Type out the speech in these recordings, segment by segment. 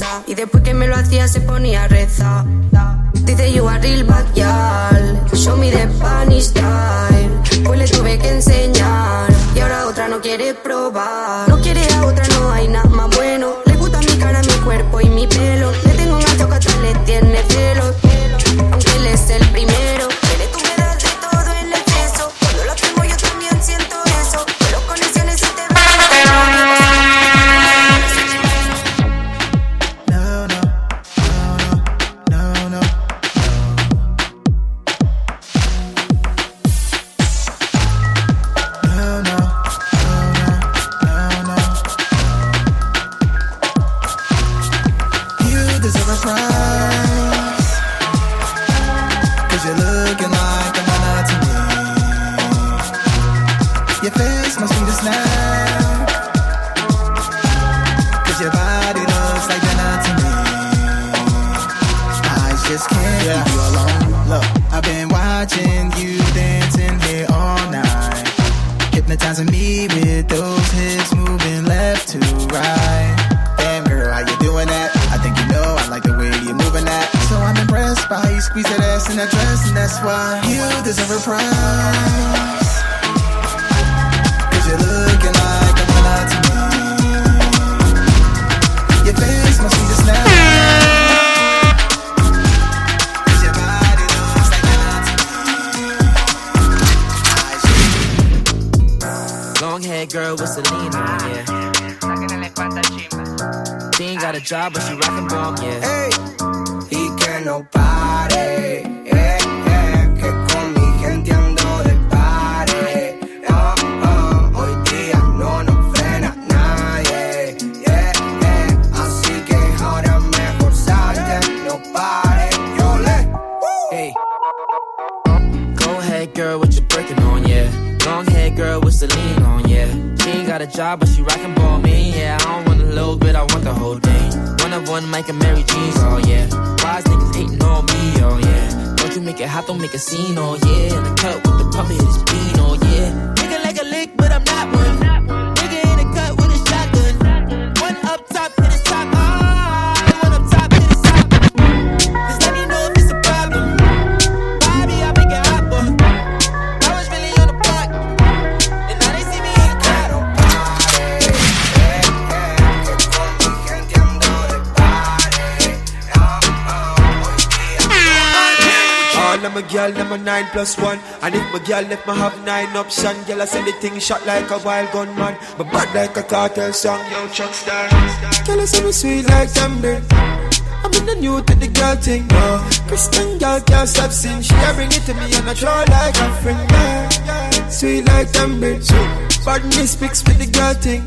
descansar. Y después plus one. And if my girl left me have nine option, girl I send the thing shot like a wild gunman. But bad like a cartel song, yo Chuck Star. Girl I say me sweet like tambourine. I'm in the new to the girl thing, no. Christian girl can't stop sing. She a bring it to me and I throw like a friend, yeah. Sweet like tambourine. Badness speaks with the girl thing.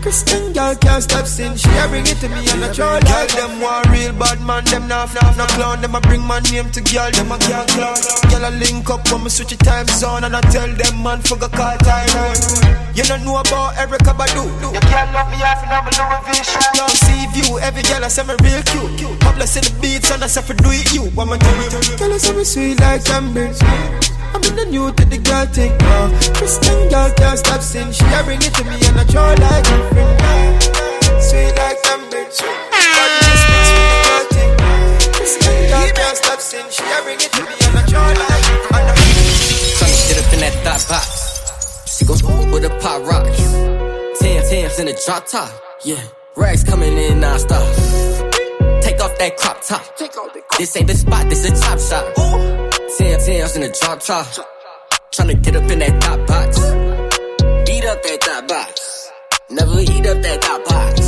Christian girl can't stop sin. She a bring it to me and I try like them one real bad man. Them not not no clown. Them a bring my name to girl. Them a can't clown. Girl a link up when me switch the time zone and I tell them man for go call time You don't know about Erykah Badu. You can't love me half and I'm a Louis V shoe. Long see view. Every girl I say me real cute. Public in the beats and I say for do it you. What am I doing? Girl I say me sweet like amber. I'm in the new to the girl thing. Christian girl can't stop sin. She a bring it to me and I try like a friend. Sweet like. God bless me, sweet the. Christian girl can't stop sin. She a bring it to me and I try like a friend. Tryna get up in that thought box. She gon' with a pop rock. Ten Tams in the drop top. Yeah, rags coming in non-stop. Take off that crop top. This ain't the spot, this a top shot. Ten tails in the drop top. Tryna get up in that top box. Up that top box. Never eat up that top box.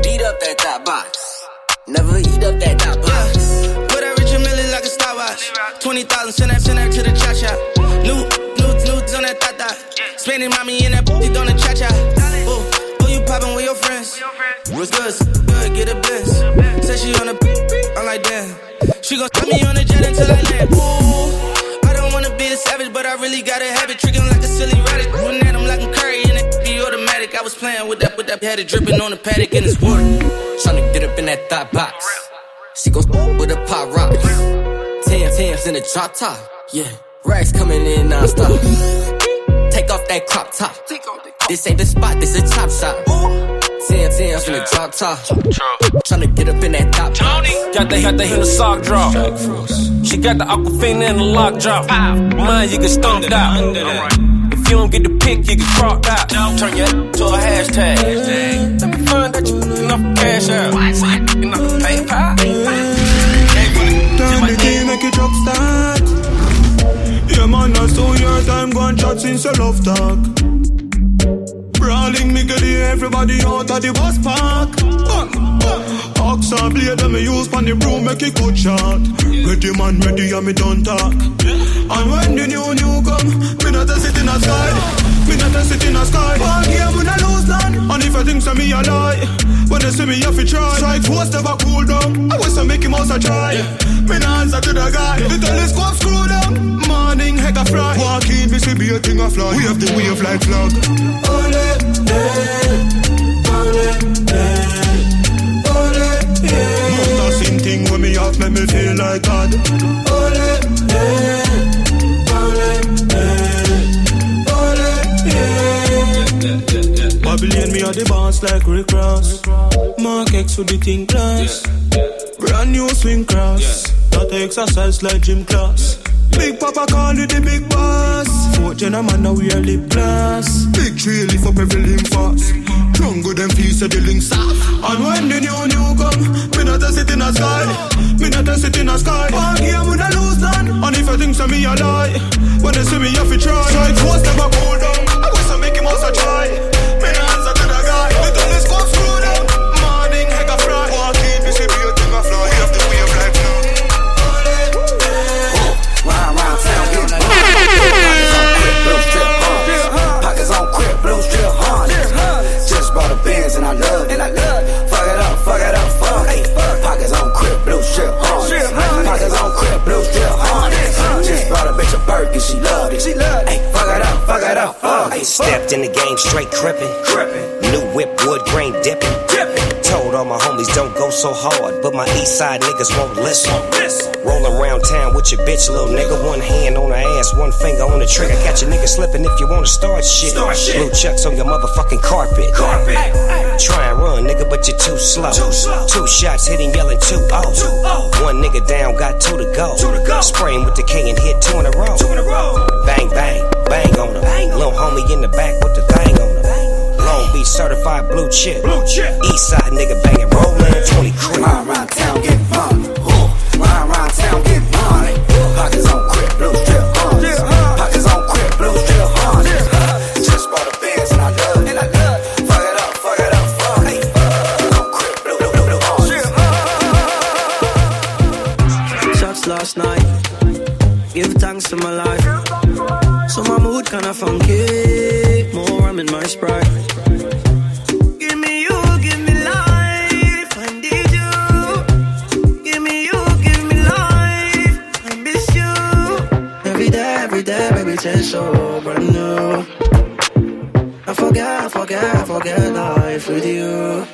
Beat up that top box. Never eat up that top box. Put that Richard Mille like a Star Watch. 20,000, send that, send that to the cha cha. New, new, new, on that tata. Spending mommy in that booty on the cha cha. Ooh, who you poppin' with your friends? What's good? Good, get a bliss. Said she on the, I'm like, damn. She gon' put me on a jet until I land. Ooh, I don't wanna be a savage, but I really gotta have it. Tricking like a silly rabbit. I was playing with that, with that, had it dripping on the paddock in this water. Tryna get up in that thought box. She goes with a pop rock. Ten Tams in the drop top. Yeah. Racks coming in non-stop. Take off that crop top. This ain't the spot, this a chop shop. Ten tens in the drop top. Tryna get up in that top. Got the got the in the sock drop. She got the aquafina in the lock drop. Mine, you get stomp it out. You don't get the pick, you get cropped out. Turn your to a hashtag. Let me find that you enough cash out. Enough PayPal. Turn the key, make it truck start. Yeah, man, I saw your time gone chat since your love talk. Brawling me get everybody out of the bus park. Ox and blade that me use pon the broom make it good shot. Ready man, ready and me don't talk. And when the new new come, me not a sit in a. Me not a sit in a sky. One game we not lose none. And if I think so me a lie, when they see me have to try. Strike force never cool down. I wish I make him also try. Me not answer to the guy. The telescope screw down. Morning heck a fry. Walk in, me see be a thing a fly. We have the wave like flag. Ole, eh, ole, eh, ole, yeah. Mount a sing thing when me off, make me feel like God. Ole, eh, Babylon, me a the boss like Rick Ross. Mark X with the thing class. Brand new swing cross. That exercise like gym class. Big Papa call you the big boss. Fourth gentleman now we are lip glass. Big tree lift up every limb fast. Jungle them feel say the links off. And when the new new come, me not a sit in a sky. Me not a sit in a sky. One game we not lose none. And if you think so me a lie, when they see me have to try. Strike force never cool Stepped in the game straight crippin'. New whip, wood grain dipping. Told all my homies don't go so hard, but my east side niggas won't listen. Rolling around town with your bitch, little nigga. One hand on her ass, one finger on the trigger. Catch a nigga slipping if you wanna start shit. Blue chucks on your motherfucking carpet. carpet Try and run, nigga, but you're too slow. Two shots hitting, yelling oh. two oh. One nigga down, got two to go. Two to go. Spraying with the K and hit two in a row. Two in a row. Bang, bang, bang on him. Little homie in the back with the thing on him. Long Beach certified blue chip. East side nigga banging, rollin' 20 crew. Ride around town, get money. Ride around town, get money. Pockets on crib, blue strip, harness. Pockets on crib, blue strip, harness. Just bought a Benz and I love it. Fuck it up, fuck it up, fuck it. On crib, blue, blue, blue, blue, harness. Shots last night. Give thanks to my life. So my mood kinda funky. More rum in my sprite. Forget, life with you.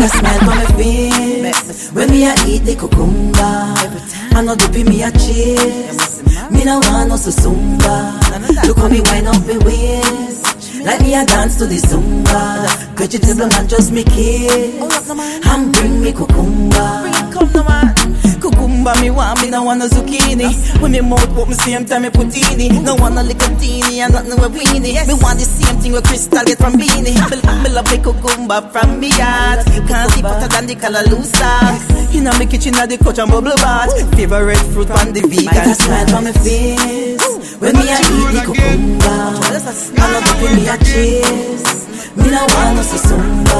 My Put a smile on my face. When me a eat the cucumber I know in me a chase Me no want no susumba Look how me wind up me waist Like me a dance to the zumba. Vegetable man just me kiss. And bring me no man me want me no want no zucchini. When me mouth open same time me put in No want no little teeny and nothing with weenie. Me want the same thing with crystal get from beanie. Me, me love me cucumber from me heart. Can't see better than the You know me kitchen at the coach and bubble bath. Favorite fruit on the vegan Might a smile on my face. When me a eat the cucumber I dip me a chase Me no want no susumba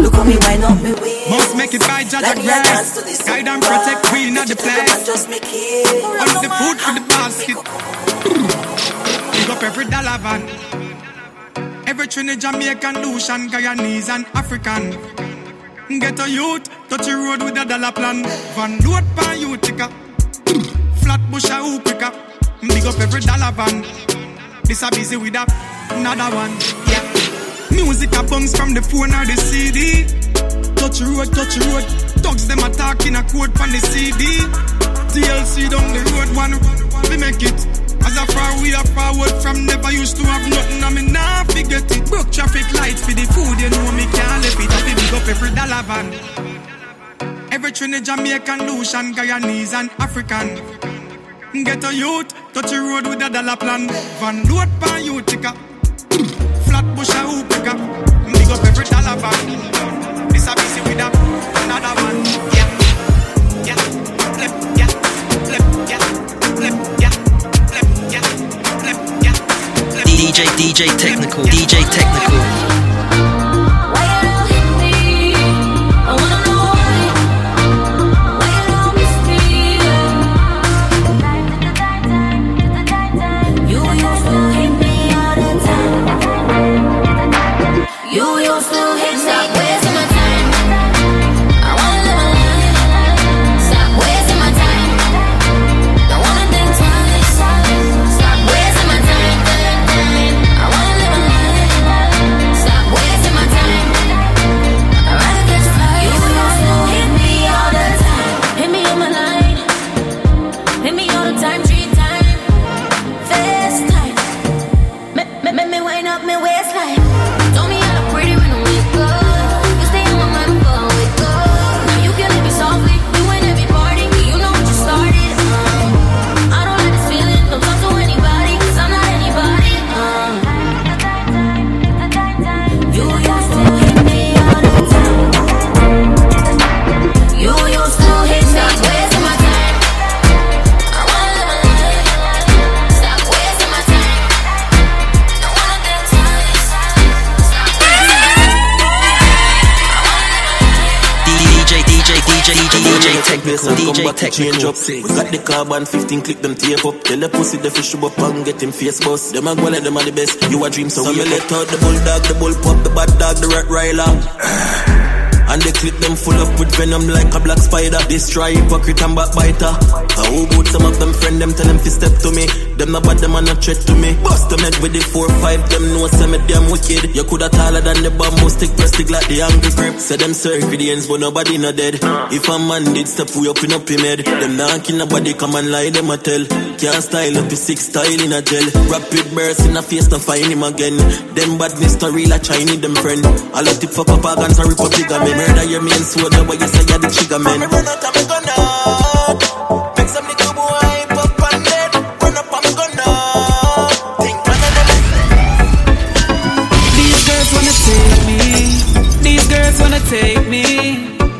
Look how me wind up me waist Must make it by Jaja Like Christ. Guide and protect queen of the place. Just me kiss On the food for the basket. Big up every dollar van. Every Trinidad, Jamaican, Lucian, Guyanese, and African. Get a youth, touch the road with a dollar plan. Van load pan Utica. Flat bush a hoop pick up. Big up every dollar van. This a busy with a another one. Yeah. Music a bounce from the phone or the CD. Touch road, touch road. Dogs them attacking a code from the CD. TLC down the road, one we make it. As a far we are forward from never used to have nothing, I mean nah forget it. Broke traffic lights for the food, you know me can't left it. I feel big up every dollar van. Every Trinidad, Jamaican, Lucian, Guyanese, and African. Get a youth, touch the road with a dollar plan. Van load pan Utica. Flatbush a hoop pick up. Big up every dollar van. This a busy with a another one. Yeah, yeah, flip, yeah, flip, yeah, flip, yeah, flip, yeah, flip, yeah, flip. DJ, DJ Technical, DJ Technical. DJ Technical, DJ DJ change Technical. up. We got the carbon 15, click them tape up. Tell the pussy the fish up and get him face bust. Them a go like them are the best. You a dream, so, we let out the bulldog, the bull pup, the bad dog, the Rottweiler. And the clip them full up with venom like a black spider. Destroy hypocrite and backbiter. I who boot some of them friend them tell them to step to me. Them not bad, them are not threat to me. Bust them head with the four five, them know some of them wicked. You coulda taller than the bamboo stick, press stick like the angry grip. Say them circadians, but nobody not dead. If a man did step, we up in up him head. Them not kill nobody, come and lie, them a tell. Can't style up his six style in a gel. Rapid burst in a face, to find him again. Them badness to real a Chinese, them friend. I let it fuck up and rip up bigger me. Murder your main sword, the you say you're the trigger man. Run out, I'm gonna Make some little boy pop and dead. Run up, I'm gonna Think one of them These girls wanna take me. These girls wanna take me.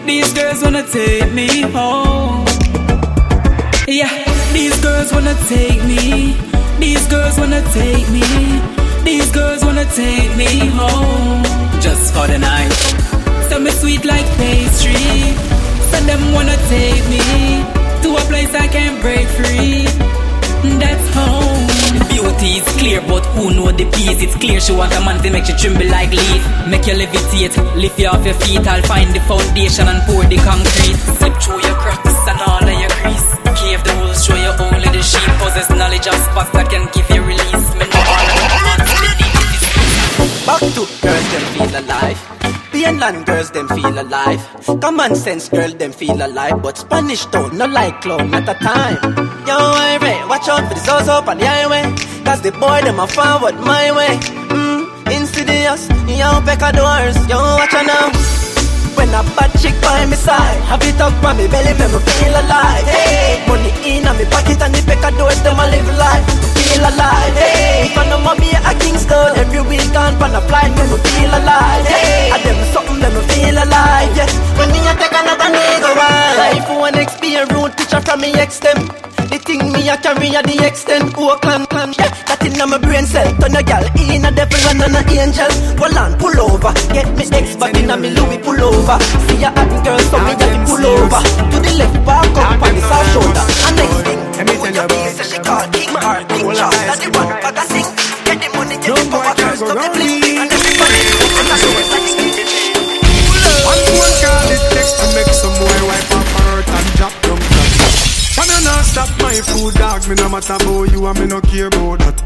These girls wanna take me home. Yeah, these girls wanna take me. These girls wanna take me. These girls wanna take me home. Just for the night. So me sweet like pastry. So them wanna take me to a place I can't break free. That's home. Beauty is clear, but who know the peace? It's clear she want a man to make you tremble like leaf. Make you levitate, lift you off your feet. I'll find the foundation and pour the concrete. Slip through your cracks and all of your grease. Cave the rules, show you only the sheep. Possess knowledge of spots that can give you release. Me know all of the hands, the deep Back to girls, them feel alive. Land girls, them feel alive. Common sense girl, them feel alive. But Spanish don't no like clown at a time. Yo, Irie, watch out for the up on the highway. Cause the boy, them a forward my way. Mm, insidious, yo, pecadores. Yo, watch out now. When a bad chick by my side Have it up on me belly, make me feel alive hey. Money in on me pocket and the pecadores Them a live life, feel alive hey. If I know mommy a Kingston Every week on a flight, make me feel alive hey. And them something, make me feel alive yeah. When me a take another nigga ride Life one experience, root teacher from me extent the thing me a carry a the extent Oakland clan, yeah. That in my brain cell. Turn a gal in a devil and an angel. Pull on, pull over. Get me ex back in a me Louis pull over. See a hot girl so me a pull over. To the left back up on the south shoulder. And next thing she call King King Charles the one bag a sing Get the money, get the power Girls to the bling And everybody One phone call it takes to make some boy wipe up her hurt and drop down flat. Can you not stop my food, dog? Me no matter about you and me no care about that.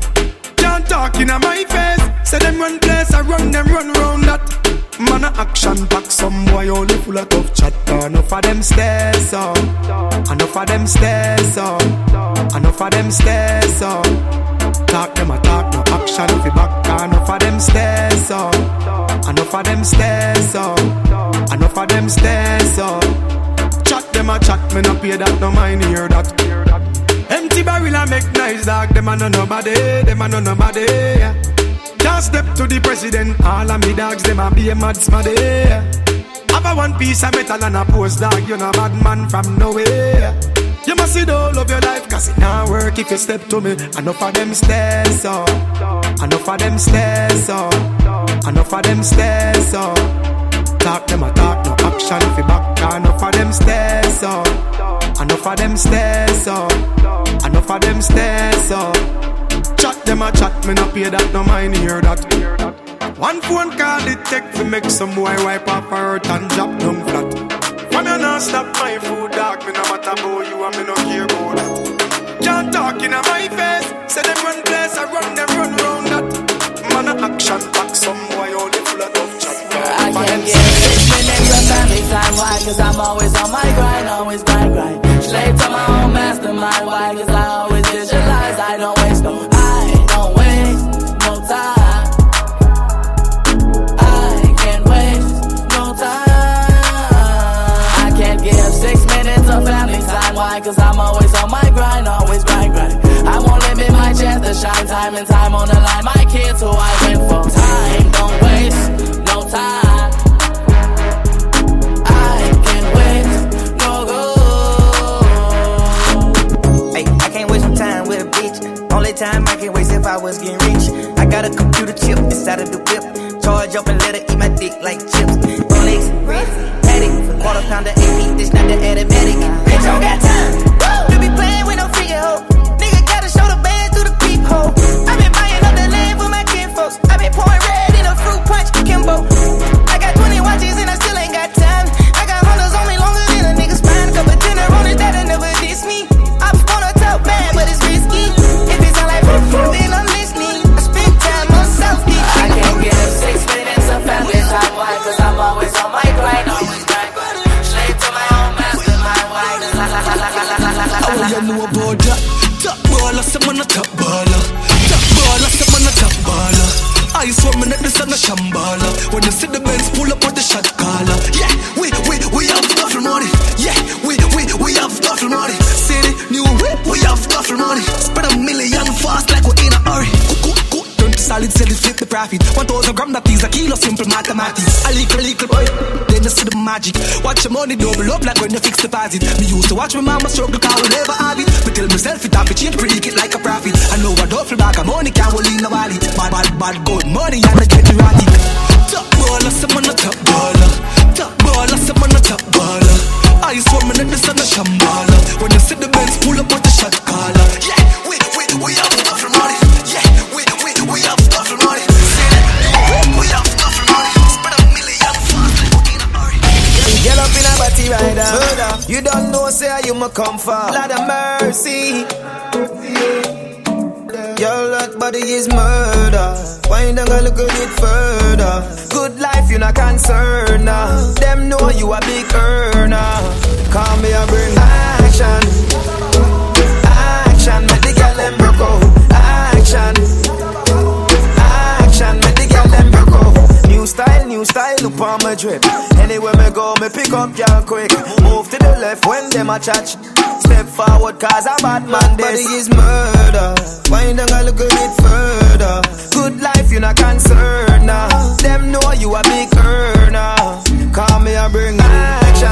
Can't talk in my face. Say them run place, I run them run round that. Man a action back, some boy only full of tough chat. Enough of them stairs up, enough of them stairs up, enough of them stairs up. Talk them a talk, no action fi back. Enough of them stairs up, enough of them stairs up, enough of them stairs up. Chat them a chat, me no pay that, no mind hear that. Empty barrel a make nice dog, them a no nobody, them a no nobody. Yeah. Can't step to the president, all of me dogs, them a be a mad smaddy. Have a one piece of metal and a post dog, you know bad man from nowhere. You must see the whole of your life, cause it not work if you step to me. Enough of them stairs up, enough of them stairs up, enough of them stairs up. Talk them a talk, no action fi back. Enough of them stairs up, enough of them stairs up, enough of them stairs up. Chat them a chat, me no pay that, no mind hear that. One phone call it take fi make some boy wipe off her hurt and drop down flat. From you not stop my food, dog. Me no matter about you and me no care about that. Can't talk in my face. Say them run place, I run them run round that. Man a action back, some boy only full of tough chat. I can't get six minutes of family time. Why? Cause I'm always on my grind, always grind, grind. Slave to my own mastermind. Why? Cause Cause I'm always on my grind, always grind, grind. I won't limit my chance to shine time and time on the line. My kids who I went for. Time, don't waste no time. I can't waste no go. Hey, I can't waste no time with a bitch. Only time I can waste if I was getting rich. I got a computer chip inside of the whip. Charge up and magic. Watch your money double up like when you fix deposit. Me used to watch my mama struggle, cause we never have it. Me tell myself it have to change, predict it like a profit. I know a duffel bag of money can't hold in the wallet. Bad, bad, bad, good money, and comfort. Lord of mercy. Your lot body is murder. Why don't go look at it further? Good life, you're not concerned. Nah. Them know you a big earner. Call me a bring new style, look on my drip. Anywhere me go, me pick up y'all quick. Move to the left when them a chat. Step forward, cause a bad man this. Body is murder. Why you don't look at it further? Good life, you not concerned now. Them know you a big earner. Call me and bring action.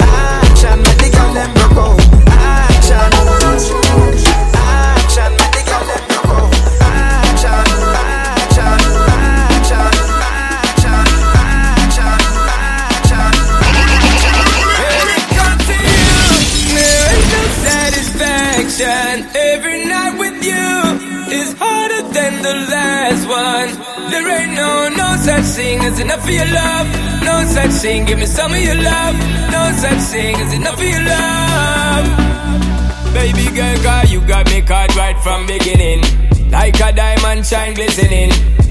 Action, girl them broke out. Action, the last one. There ain't no, no such thing as enough of your love. No such thing, give me some of your love. No such thing as enough of your love. Baby girl, cause you got me caught right from beginning. Like a diamond shine glistening.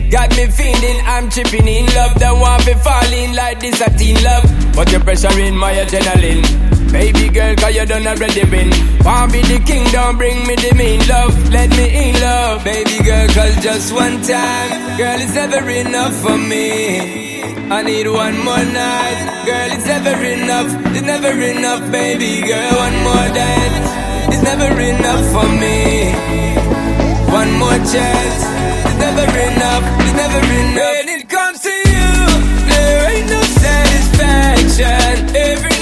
Got me feeling I'm tripping in love. Don't want me falling like this a teen love. But your pressure in my adrenaline. Baby girl, cause you done already win. Want be the king, don't bring me the mean love. Let me in love. Baby girl, cause just one time. Girl, it's never enough for me. I need one more night. Girl, it's never enough. It's never enough, baby girl. One more dance. It's never enough for me. One more chance. It's never enough. It's never enough. When it comes to you, there ain't no satisfaction. Every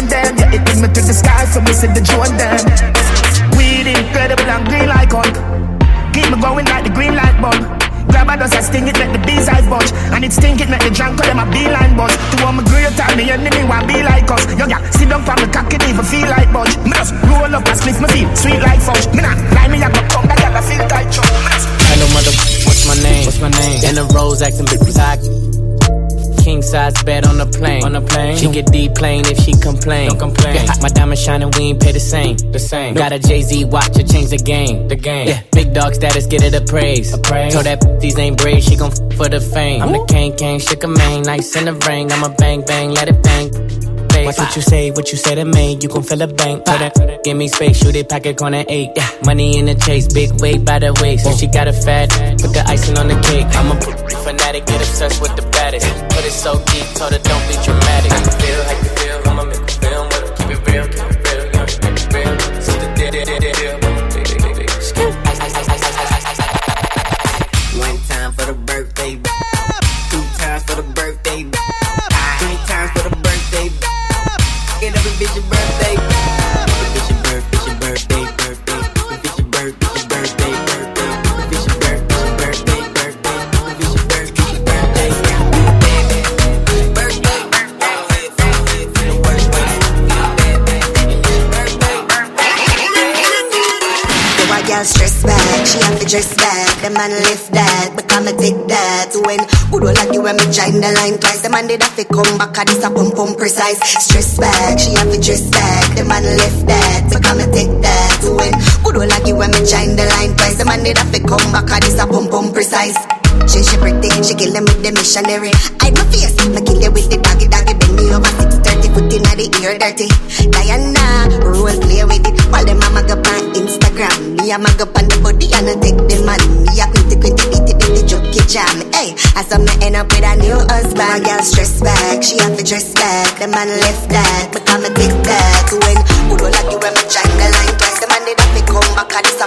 the them. Yeah, it bring me to the sky for me see the them. Weed incredible and green like Hulk. Keep me going like the green light bulb. Grab a dust, I sting it, make the bees I bunch. And it stink it, make the drunk call them a beeline buzz. To all my great time, me enemy want be like us. Yo, yeah, sit down for me cock it, even feel like budge. Me just roll up and split me feel sweet like fudge. Me not lie, me have to come back, I feel tight, just Hello, mother. What's my name? What's my name? In the rose, acting big black. King size bed on the plane. On the plane. She get deep plane if she complain. Don't complain. Yeah, my diamond shining, we ain't pay the same. The same. Got a Jay Z watch to change the game. The game. Yeah. Big dog status, get it a praise. praise. Told that these ain't braids, she gon' f for the fame. I'm the king, king, shook a mane, nice in the ring. I'm a bang, bang, let it bang. Watch what you say, what you say to me. You gon' fill a bank. Tell that, give me space, shoot it, pack it corner eight. Yeah, money in the chase, big weight by the waist. So she got a fat, put the icing on the cake. I'm a fanatic, get obsessed with the baddest. Put it so deep, told her don't be dramatic. Join the line twice, the man did have to come back, and this a pump pump precise. Stress back, she have to dress back. The man lift that, become a take that. When good one like you when me join the line twice, the man did have to come back, and this a pump pump precise. She she pretty, she kill them with the missionary. I my face, me kill you with the doggy doggy. Bend me over six thirty, foot in the ear dirty. Diana, role play with it. While the mama go on Instagram, me a mag up on the body and I take the man. Me a quinty quinty jam. Hey, I saw me end up with a new husband. My girl stress back, she have to dress back. The man left that, become a take that. When who don't like you when me join the line twice, the man did have to come back and this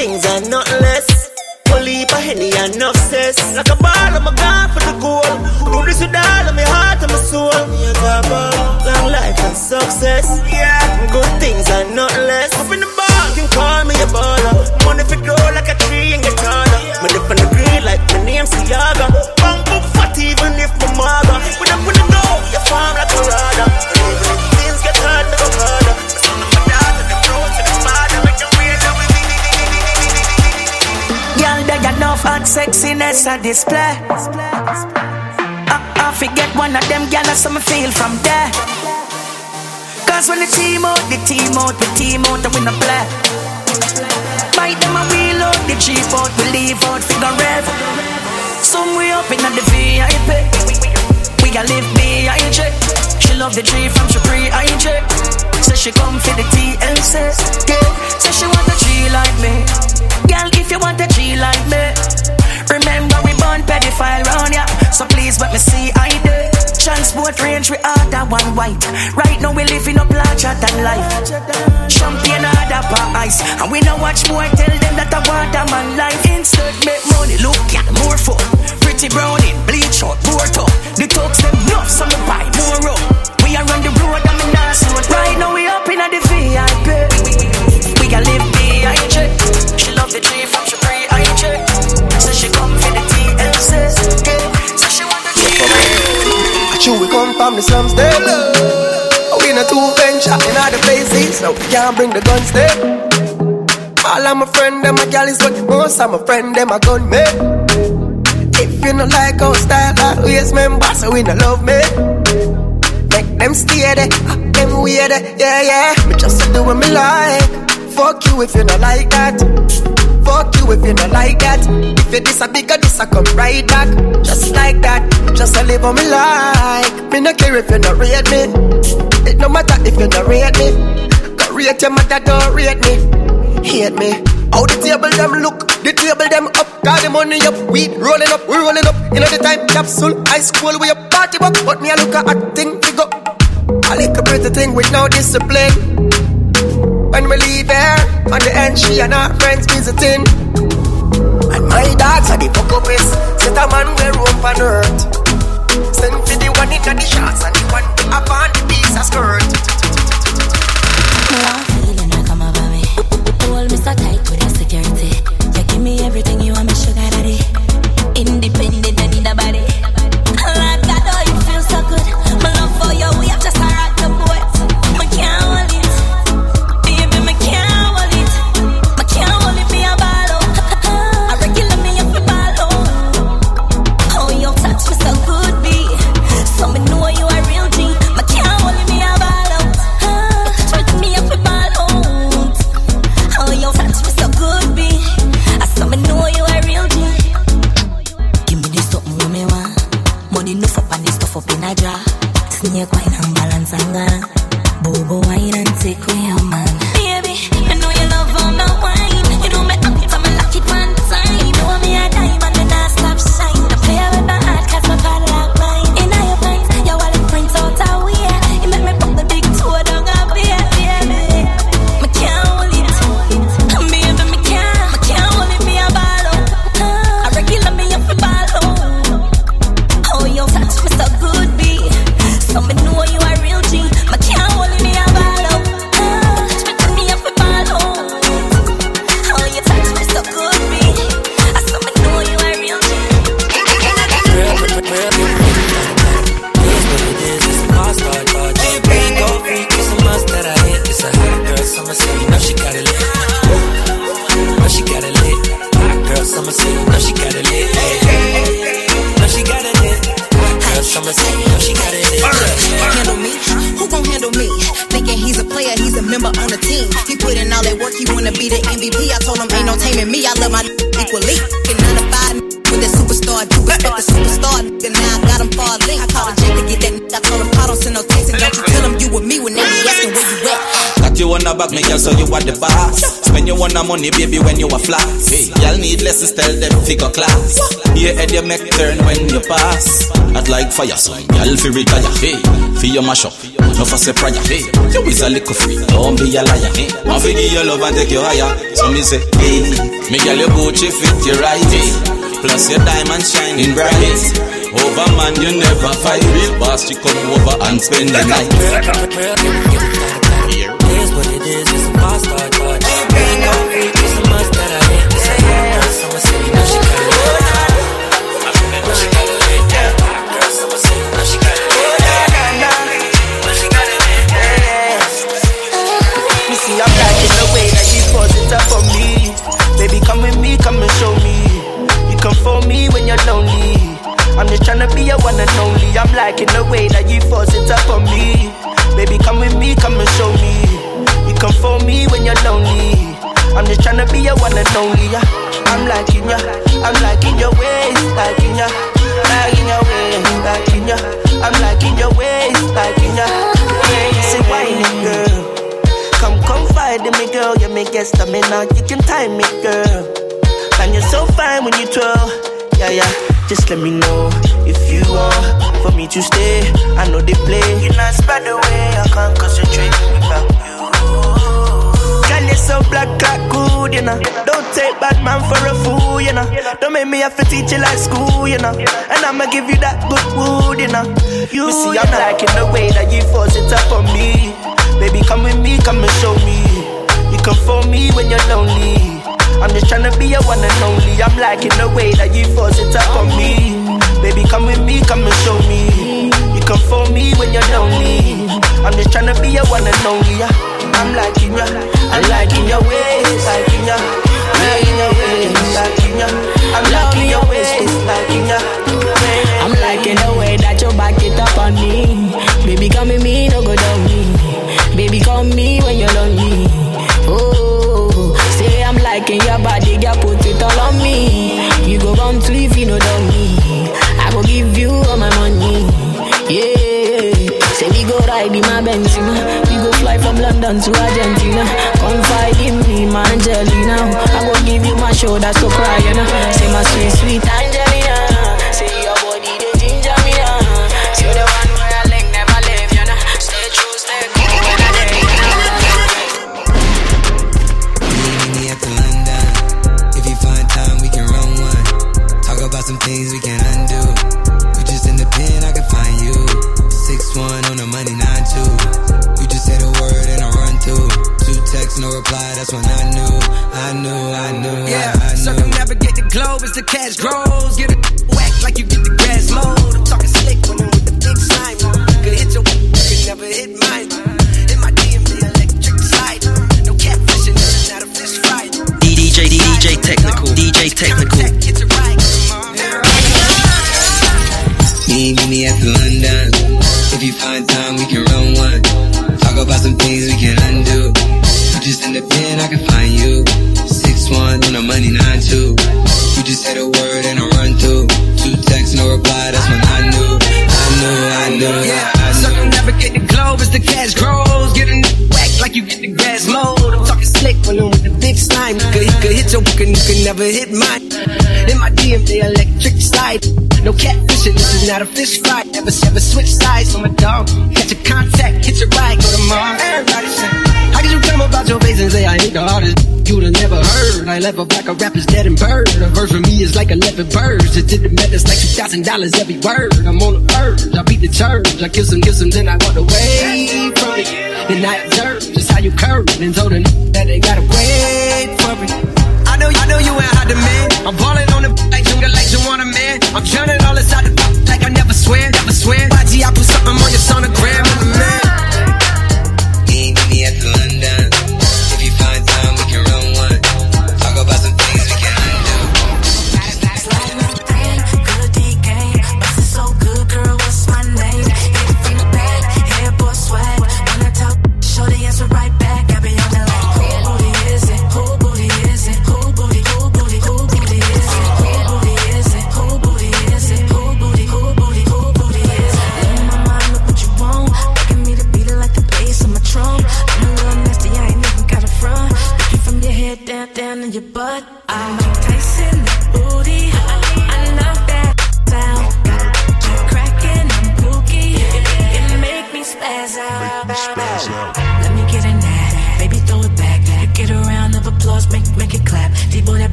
things and nothing less. Only a henny and enough cess. Like a ball, I'm a gone for the goal. Do this with all of my heart and my soul. Long life and success. Yeah. Good things and nothing less. Sexiness I display. I, I forget one of them girl, so me feel from there. Cause when the team out, the team out, the team out, and we no play. Bite them and wheel out, the cheap out, we leave out, figure rev. Some way up in the VIP. We a live B.I.J. She love the tree from she pre-I.J. Say she come for the TLC. Yeah, say she want a tree like me. Girl, if you want a tree like me, remember born pedophile round ya. So please let me see I did. Transport range we order one white. Right now we living up larger than life. Champagne order per ice, and we no watch more. Tell them that I want a man life. Insert make money, look yeah, more fun. Pretty brownie, bleach out, more top. The talks them enough, so me buy more rum. We are on the road, I'm in. Right now we up in the VIP. We can live from the slums them. We not two venture in other places, so we can't bring the guns there. All of my friend, them my gal is what most of my friend, them a gun me. If you not like our style, always member, so we not love me. Make them stay there, them weird, yeah, yeah. Me just do what me like. Fuck you if you not like that. Fuck you if you not like that. If you this a bigger, this a come right back. Just like that. Just a live on me like. Me no care if you not rate me. It no matter if you not rate me. Go rate your mother, don't rate me. Hate me. How the table them look, the table them up, got the money up, we rolling up, we rolling up. You know the time capsule, high school we a party book, but me a look at acting figure. I like a pretty thing with no discipline. When we leave here, on the end, she and her friends visiting. And my dogs are the fuck up is set a man where room on earth. Send for the one in the shots and the one up on the piece of skirt. One feeling like come over me. Hold me so tight with your security. You give me everything you Spend you on the money, baby, when you are flat. Y'all need lessons, tell them figure class. Your head you make turn when you pass. I'd like fire, so y'all fi retire. Hey, fi your mash up, no for say prayer. Hey, you is a little free, don't be a liar. Hey, want fi give you love and take you higher. So me say, hey, me girl, your Gucci fit you right. Hey, plus your diamond shining bright. Over man, you never fight. Real boss, you come over and spend the night. Girl. And you're so fine when you twirl. Yeah, yeah. Just let me know if you want for me to stay. I know they play. You're not spread away. I can't concentrate without you. Girl, you're so black, like good, you know. Don't take bad man for a fool, you know. Don't make me have to teach you like school, you know. And I'ma give you that good wood, you know. You see, I'm liking the way that you force it up on me. Baby, come with me, come and show me. You come for me when you're lonely. I'm just tryna be your one and only. I'm liking the way that you force it up on me. Baby, come with me, come and show me. You come for me when you're lonely. I'm just tryna be a one and only. I'm liking ya, I'm liking your ways, liking ya, liking your ways, liking ya. I'm liking your ways, liking ya. I'm liking the way that you back it up on me. Baby, come with me, no go down me. Baby, call me when you're lonely. Liking your body, girl, put it all on me. You go run to if you know down me. I go give you all my money. Yeah, say we go ride in my Benzema. We go fly from London to Argentina. Confide in me, my Angelina. I go give you my shoulder, so cry. Say my sweet, sweet the globe cash grows. Get it whack like you get the grass mowed. I'm talking slick when I'm with the big slime. Could hit your, could never hit mine. In my DM, the electric slide. No catfishing, not a fish fight. DJ DJ Technical. DJ Technical. Hit your. Meet me at the London. If you find time, we can run one. Talk about some things we can undo. You just in the pen, I can find you. Six one on the money, nine two. Say the word and I run through. Two texts, no reply. That's when I knew, I knew, I knew, Yeah, book and you could never hit mine. In my DM, the electric slide. No catfishing, this is not a fish fry. Never, never switch sides on my dog. Catch a contact, hit your right, go to Mars. Everybody say, how could you come about your face and say I ain't the hardest? You'd have never heard. I left a black a rapper's dead and bird. A verse for me is like 11 birds. It did the math, it's like $2,000 every word. I'm on the urge, I beat the church. I kiss him, kiss him, then I walk away from it. Then I observe just how you curve and told the that they gotta wait for it. I know, I know you ain't hot demand. I'm balling on the like you like you want a man. I'm drowning all inside the like I never swear, never swear. YG, I put something on your sonogram,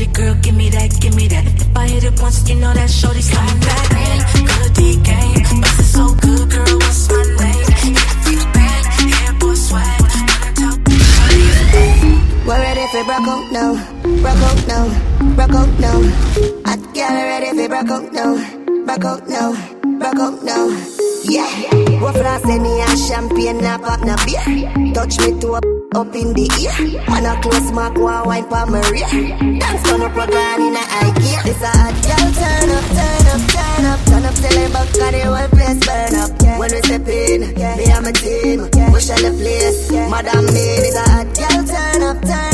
booty girl, give me that, give me that. If I hit it once, you know that shorty's coming back. Good D game, bustin' so good, girl. What's my name? Back, hair boy swag. We're ready for broke oh, out now, broke oh, out now, broke out now. Hot girl ready for now, broke oh, out now, broke out now. Yeah, what floss any and champagne, now pop na beer. Touch me to up, up in the ear. Man a close mark, one wine my rear. Dance turn up a girl in a high. This a hot girl, turn up, turn up, turn up, turn up till it back and the whole place burn up. When we step in, me and my team, we shall the place. Madam me, this a hot girl, turn up, turn up,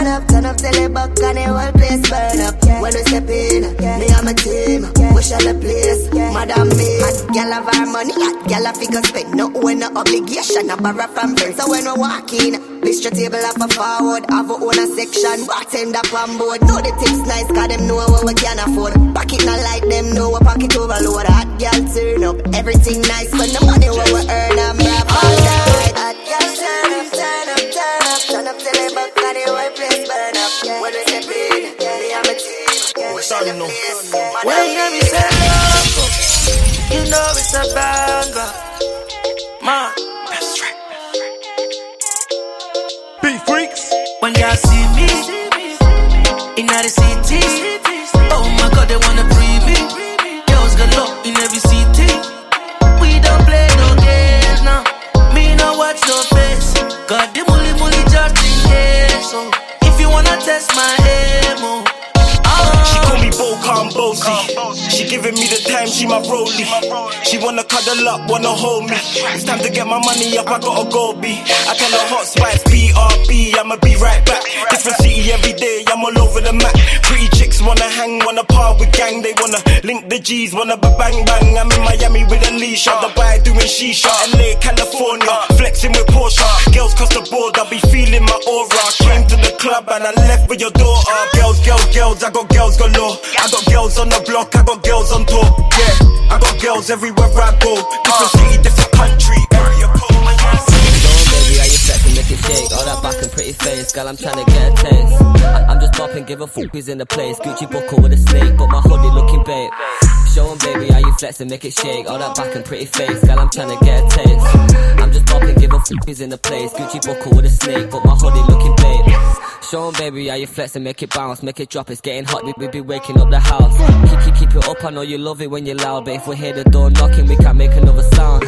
turn up, turn up till it back and the whole place burn up. When we step in, me and my team, we shall the place. Madam me, hot girl have our money, hot girl have figure spend. No owe no obligation, I borrow from friends. So when we walk in, bistro table up a forward, have a own a section, bartender on board. Know the tips nice, cause them know what we can afford. Pocket not like them, know we pocket overload. Hot girl turn up, everything nice, but the money what we earn, I'm rap all night. Hot girl turn up, turn up, turn up, turn up till the whole team, we shall the place. When you say loco, you know it's a banger. Man, that's right. Big freaks. When y'all see me in the city, oh giving me the time, she my rollie. She wanna cuddle up, wanna hold me. It's time to get my money up, I gotta go B. I tell her hot spice, BRB, I'ma be right back. Different city every day, I'm all over the map. Pretty wanna hang, wanna par with gang, they wanna link the G's, wanna ba- bang bang. I'm in Miami with Alicia, the boy doing shisha. LA, California, flexing with Porsche. Girls cross the board, I be feeling my aura. Came to the club and I left with your daughter. Girls, girls, girls, I got girls galore. I got girls on the block, I got girls on tour. Yeah, I got girls everywhere I go. Different city, different country, shake. All that back and pretty face, girl, I'm trying to get a taste. I- I'm just bopping, give a fuck who's in the place. Gucci buckle with a snake, but my hoodie looking babe. Show 'em, baby, how you flex and make it shake. All that back and pretty face, girl, I'm trying to get a taste. I'm just bopping, give a fuck who's in the place. Gucci buckle with a snake, but my hoodie looking babe. Show 'em, baby, how you flex and make it bounce, make it drop. It's getting hot, we, we be waking up the house. Keep, keep, keep it up, I know you love it when you're loud, but if we hear the door knocking, we can't make another sound.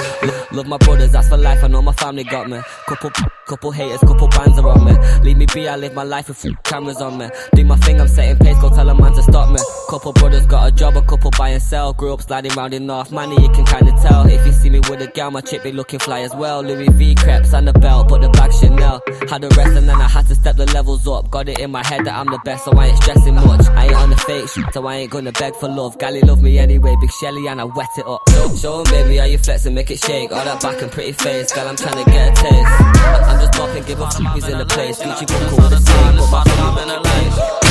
Lo- love my brothers, that's for life. I know my family got me. Couple, couple haters, couple bands are on me. Leave me be, I live my life with cameras on me. Do my thing, I'm setting pace, go tell a man to stop me. Couple brothers got a job, a couple buy and sell. Grew up sliding round in North Money, you can kinda tell. If you see me with a gal, my chick be looking fly as well. Louis V crepes and the belt, but the back Chanel. Had the rest and then I had to step the levels up. Got it in my head that I'm the best, so I ain't stressing much. I ain't on the fake shit, so I ain't gonna beg for love. Gally love me anyway, big Shelly, and I wet it up. Show, show 'em, baby, how you flexing, make it shake. All that back and pretty face, girl, I'm trying to get a taste. I'm just bopping, give a fuck who's in the place. Gucci buckle with a snake, but my phone in the lane.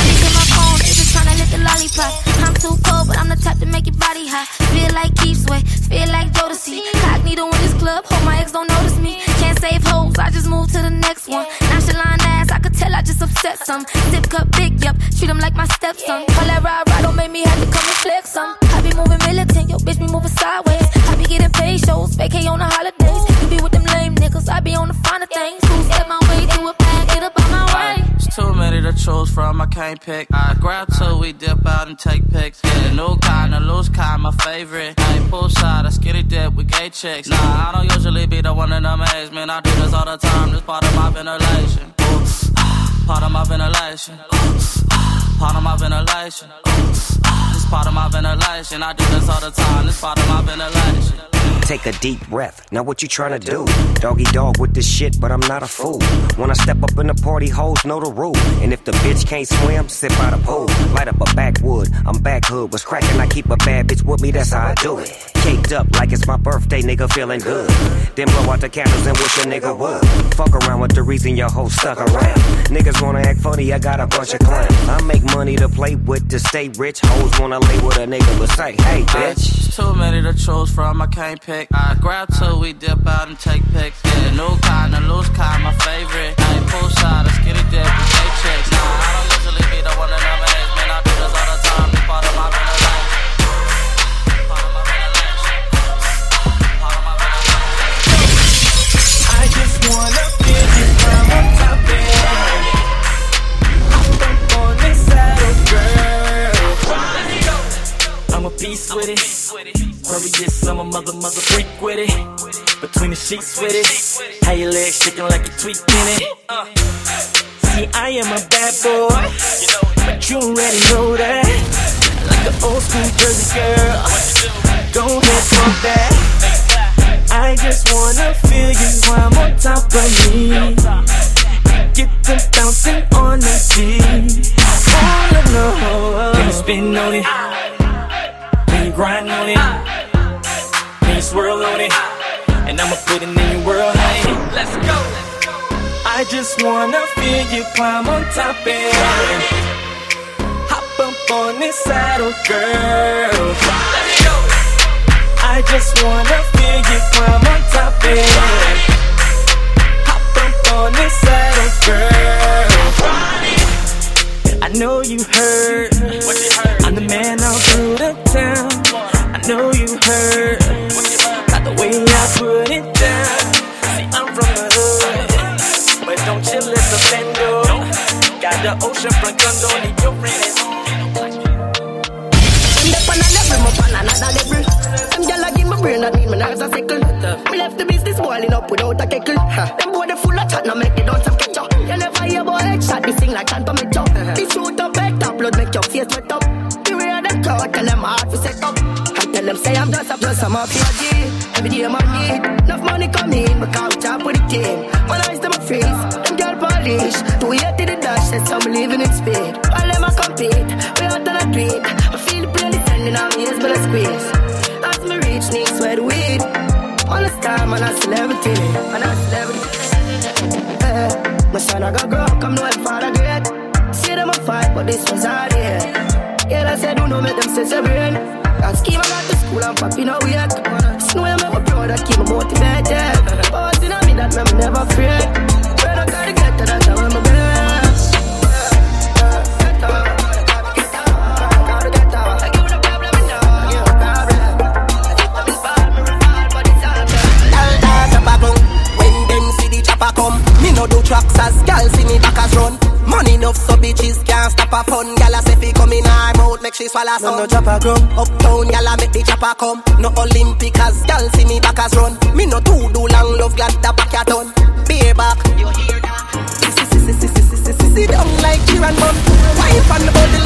Lick the lollipop. I'm too cold, but I'm the type to make your body hot. Feel like keep sweat, feel like Jodeci. Cognito in this club, hope my ex don't notice me. Can't save hoes, I just move to the next one. Nonchalant ass, I could tell I just upset some. Zip cup big, yup, treat him like my stepson. Call that ride, ride, don't make me have to come and flex some. I be moving militant, yo, bitch be moving sideways. I be getting paid shows, vacay on the holidays. You be with them lame niggas, I be on the finer things. Who step my way to a bag, get up too many to choose from, I can't pick. I grab two, we dip out and take pics. The new kind, the loose kind, my favorite. Ain't poolside, I skinny dip with gay chicks. Nah, I don't usually be the one in the maze, man. I do this all the time, this part of my ventilation. Part of my ventilation. Part of my ventilation. This part of my ventilation. I do this all the time. This part of my ventilation. Take a deep breath. Now what you tryna do? Doggy dog with this shit, but I'm not a fool. When I step up in the party, hoes know the rule. And if the bitch can't swim, sit by the pool. Light up a backwood. I'm back hood. What's cracking? I keep a bad bitch with me. That's how I do it. Caked up like it's my birthday, nigga, feeling good. Then blow out the candles and wish a nigga would. Fuck around with the reason your hoe stuck around. Niggas wanna act funny, I got a bunch of clowns. I make money to play with to stay rich. Hoes wanna lay with a nigga, but say, hey, bitch. It's too many to choose from, I can't pick. I grab two, we dip out and take pics. The new kind, the loose kind, my favorite. I ain't poolside, I skinny dip with beast with it. Aquarius, I'm a mother, mother freak with it. Between the sheets with it. How your legs shaking like you tweaking it. See, I am a bad boy. But you already know that. Like the old school Jersey girl. Go ahead, fuck that. I just wanna feel you while on top of me. Get them bouncing on the beat. All all, can you spin on it? Can you grind on it? Can you swirl on it? And I'ma put it in your world, hey, let's go. I just wanna feel you climb on top and hop up on this saddle, girl. Let's go. I just wanna feel you climb on top and hop up on this saddle, girl. I know you heard. I'm the man all through the town. I know you heard. Not the way I put it down. I'm from the hood, but don't chill at the bando. Got the ocean front condo, need your friend. Step on a level, my on another level. Them gyal give me brain, that mean me nerves a sickle. Me left the business boiling up without a. Ha. Them boy they full of chat, now make they dance some ketchup. You never hear about headshot, this thing like Anto Metro. shoot up, back top blood make your face wet up. The way of them crowd, tell them hard them say I'm just a plus, I'm a PG. Every day I'm on need. Enough money come in, but can't top with the team. My eyes them a freeze, them girl polish. Two years to the dash, says I'm living in speed. All them a compete, we out on a tweet. I feel the playlist sending out ears, but I squeeze. As me reach, needs where the weed. All the time, and a celebrity, and a celebrity. Eh, my son, I got grow come know if father great. See them a fight, but this was hard, yeah. Yeah, I said, do not make them say seven. That scheme I got school, I'm popping a week. Snow, I make my brother keep me motivated. But in me, that me never afraid. When I gotta get to that, I'm a me no do tracks as gal see me back as run. Money enough so bitches can't stop a fun. Gal a say fi come in she swallow some. No, no chopper come uptown, gal a make the chopper come. No Olympic as gal see me back as run. Me no too do long love glad the back ya done. Beer back, you hear that? Sit down like Kieran Bun. Wife on the body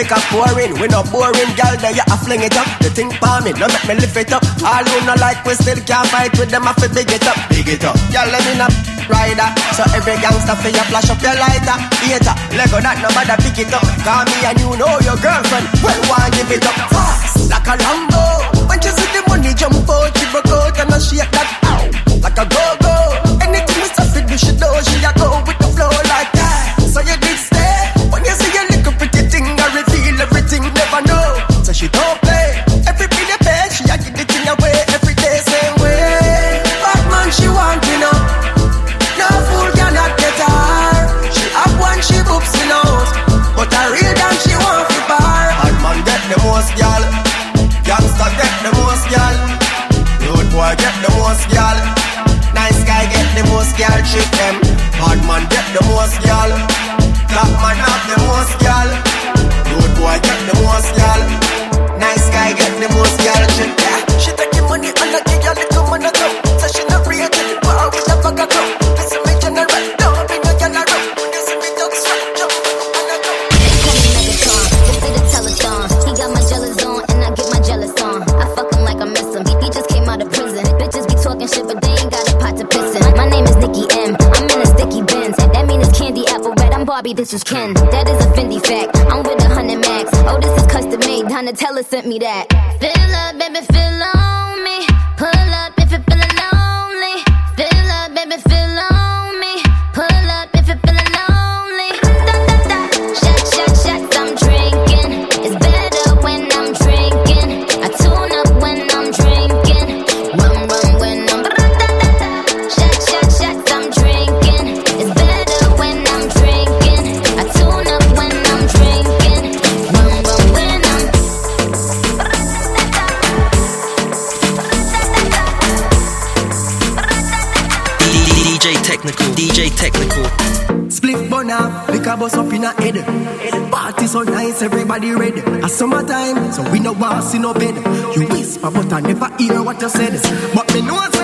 you know, a pouring. We no boring, gal, there you a fling it up. The thing for me, no make me lift it up. All who no like, we still can't fight with them. I fi big it up, big it up. Gal, let me not rider. So every gangster fi you flash up your lighter. Hater, Lego that nobody pick it up. Call me and you know your girlfriend. Well, why give it up fast like a Lambo? When you see the money jump out, she broke out and I shake that like a go go. Anything we suffer, do she do. She a go red. This is Ken. That is a Fendi fact. I'm with a hundred max. Oh, this is custom made. Donatella sent me that. Everybody red. A summertime, so we no want see no bed. You whisper, but I never hear what you said. But me know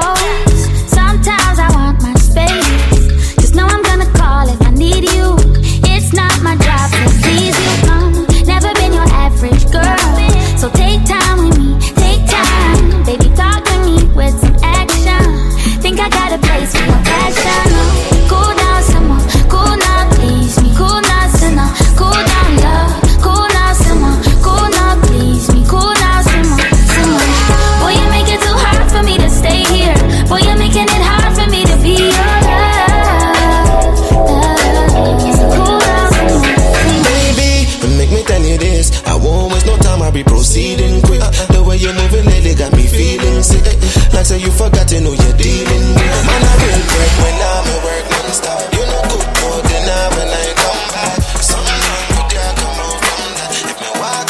close. Sometimes I want my space. Just know I'm say you forgot to know you're dealing with. Man, I real break when I'm at work non-stop. You know good than I when I come back. Something good yeah, come out from that. If me walk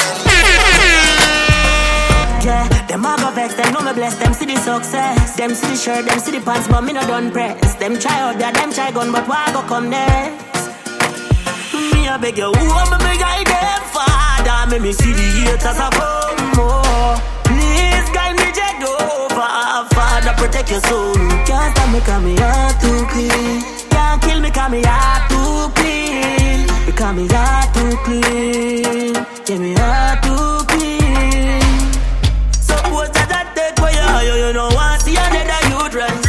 Yeah, them a go vex, them know me bless, them see the success. Them see the shirt, them see the pants, but me no done press. Them try out there, them try gun, but why go come next? Me a beg you, who am I beg I them father? Make me see the haters a come more. Father protect your soul. Can't stop me 'cause me heart too clean. Can't kill me 'cause me heart too clean. Because me heart too clean. Yeah, me heart too clean. Suppose that I take for you, you, you know want see another youth rest.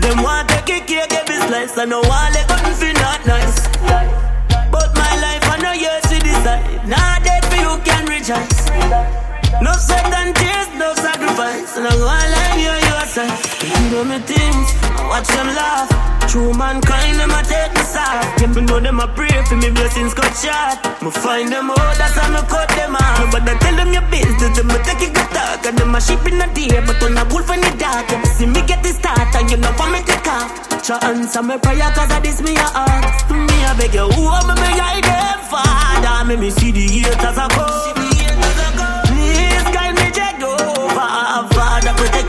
Them want take a cake every slice, I know want let nothing feel not nice. But my life I know yours to decide. Nah, dead for you can rejoice. No sweat and tears, no sacrifice. And I'm gonna lie you yourself. You do me things, I watch them laugh. True mankind, them a take me soft. Yeah, me know them a pray for me blessings cut short. Me find them out, that's how me cut them off. But I tell them your business, them a take it good talk. And them a sheep in the day, but on a wolf in the dark. You see me get the start, and you know what me take off. Try answer me prayer, cause of this me a ask. Me a beg you, who am I beg I them father? Make me see the haters a come.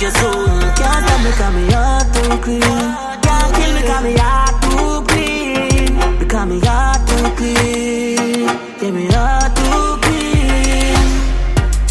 Your soul. Can't stop me, cause me heart too clean. Can't kill me, cause me heart too clean. Because me heart too clean. Yeah, me heart too clean.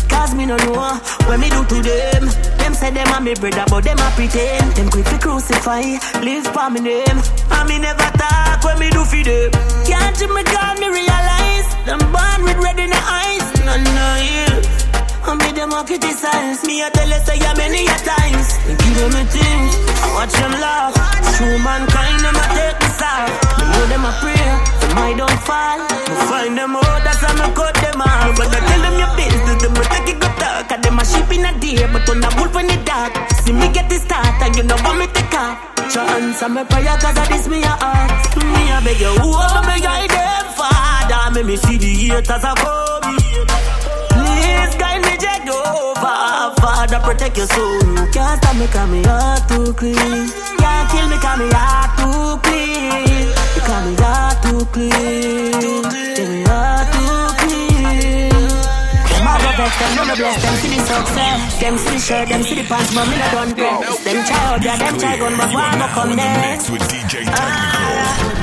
Cause me no know what me do to them. Them say them a me brother, but them a pretend. Them quick to crucify, live for me name. And me never talk when me do for them. Can't you me me realize? Them born with red in the eyes. No, no, yeah. And me them a a criticize. Me I tell you say ya many a times. And give them a things, I watch them laugh. True mankind, them a take the side. Me know them a pray, them I don't fall. Me find them out, that's how me cut them off. But I tell them your business, them a take it go talk. And them a sheep in a day, but on a wolf in the dark. See me get the start, and you know want me take off. Answer me prayer, cause of this me a heart. Me a beg you, whoever me guide them, Father. Make me see the haters a come. Father, protect your soul. Can't stop me, cause me heart too clean. Can't kill me, cause me heart too clean. Because me heart too clean. Yeah, me heart too clean. Them a go vex, them no bless, them see the success. Them see the shirt, them see the pants, but me no done press. Them try out there, them try gun, but one go come next. With DJ Ah,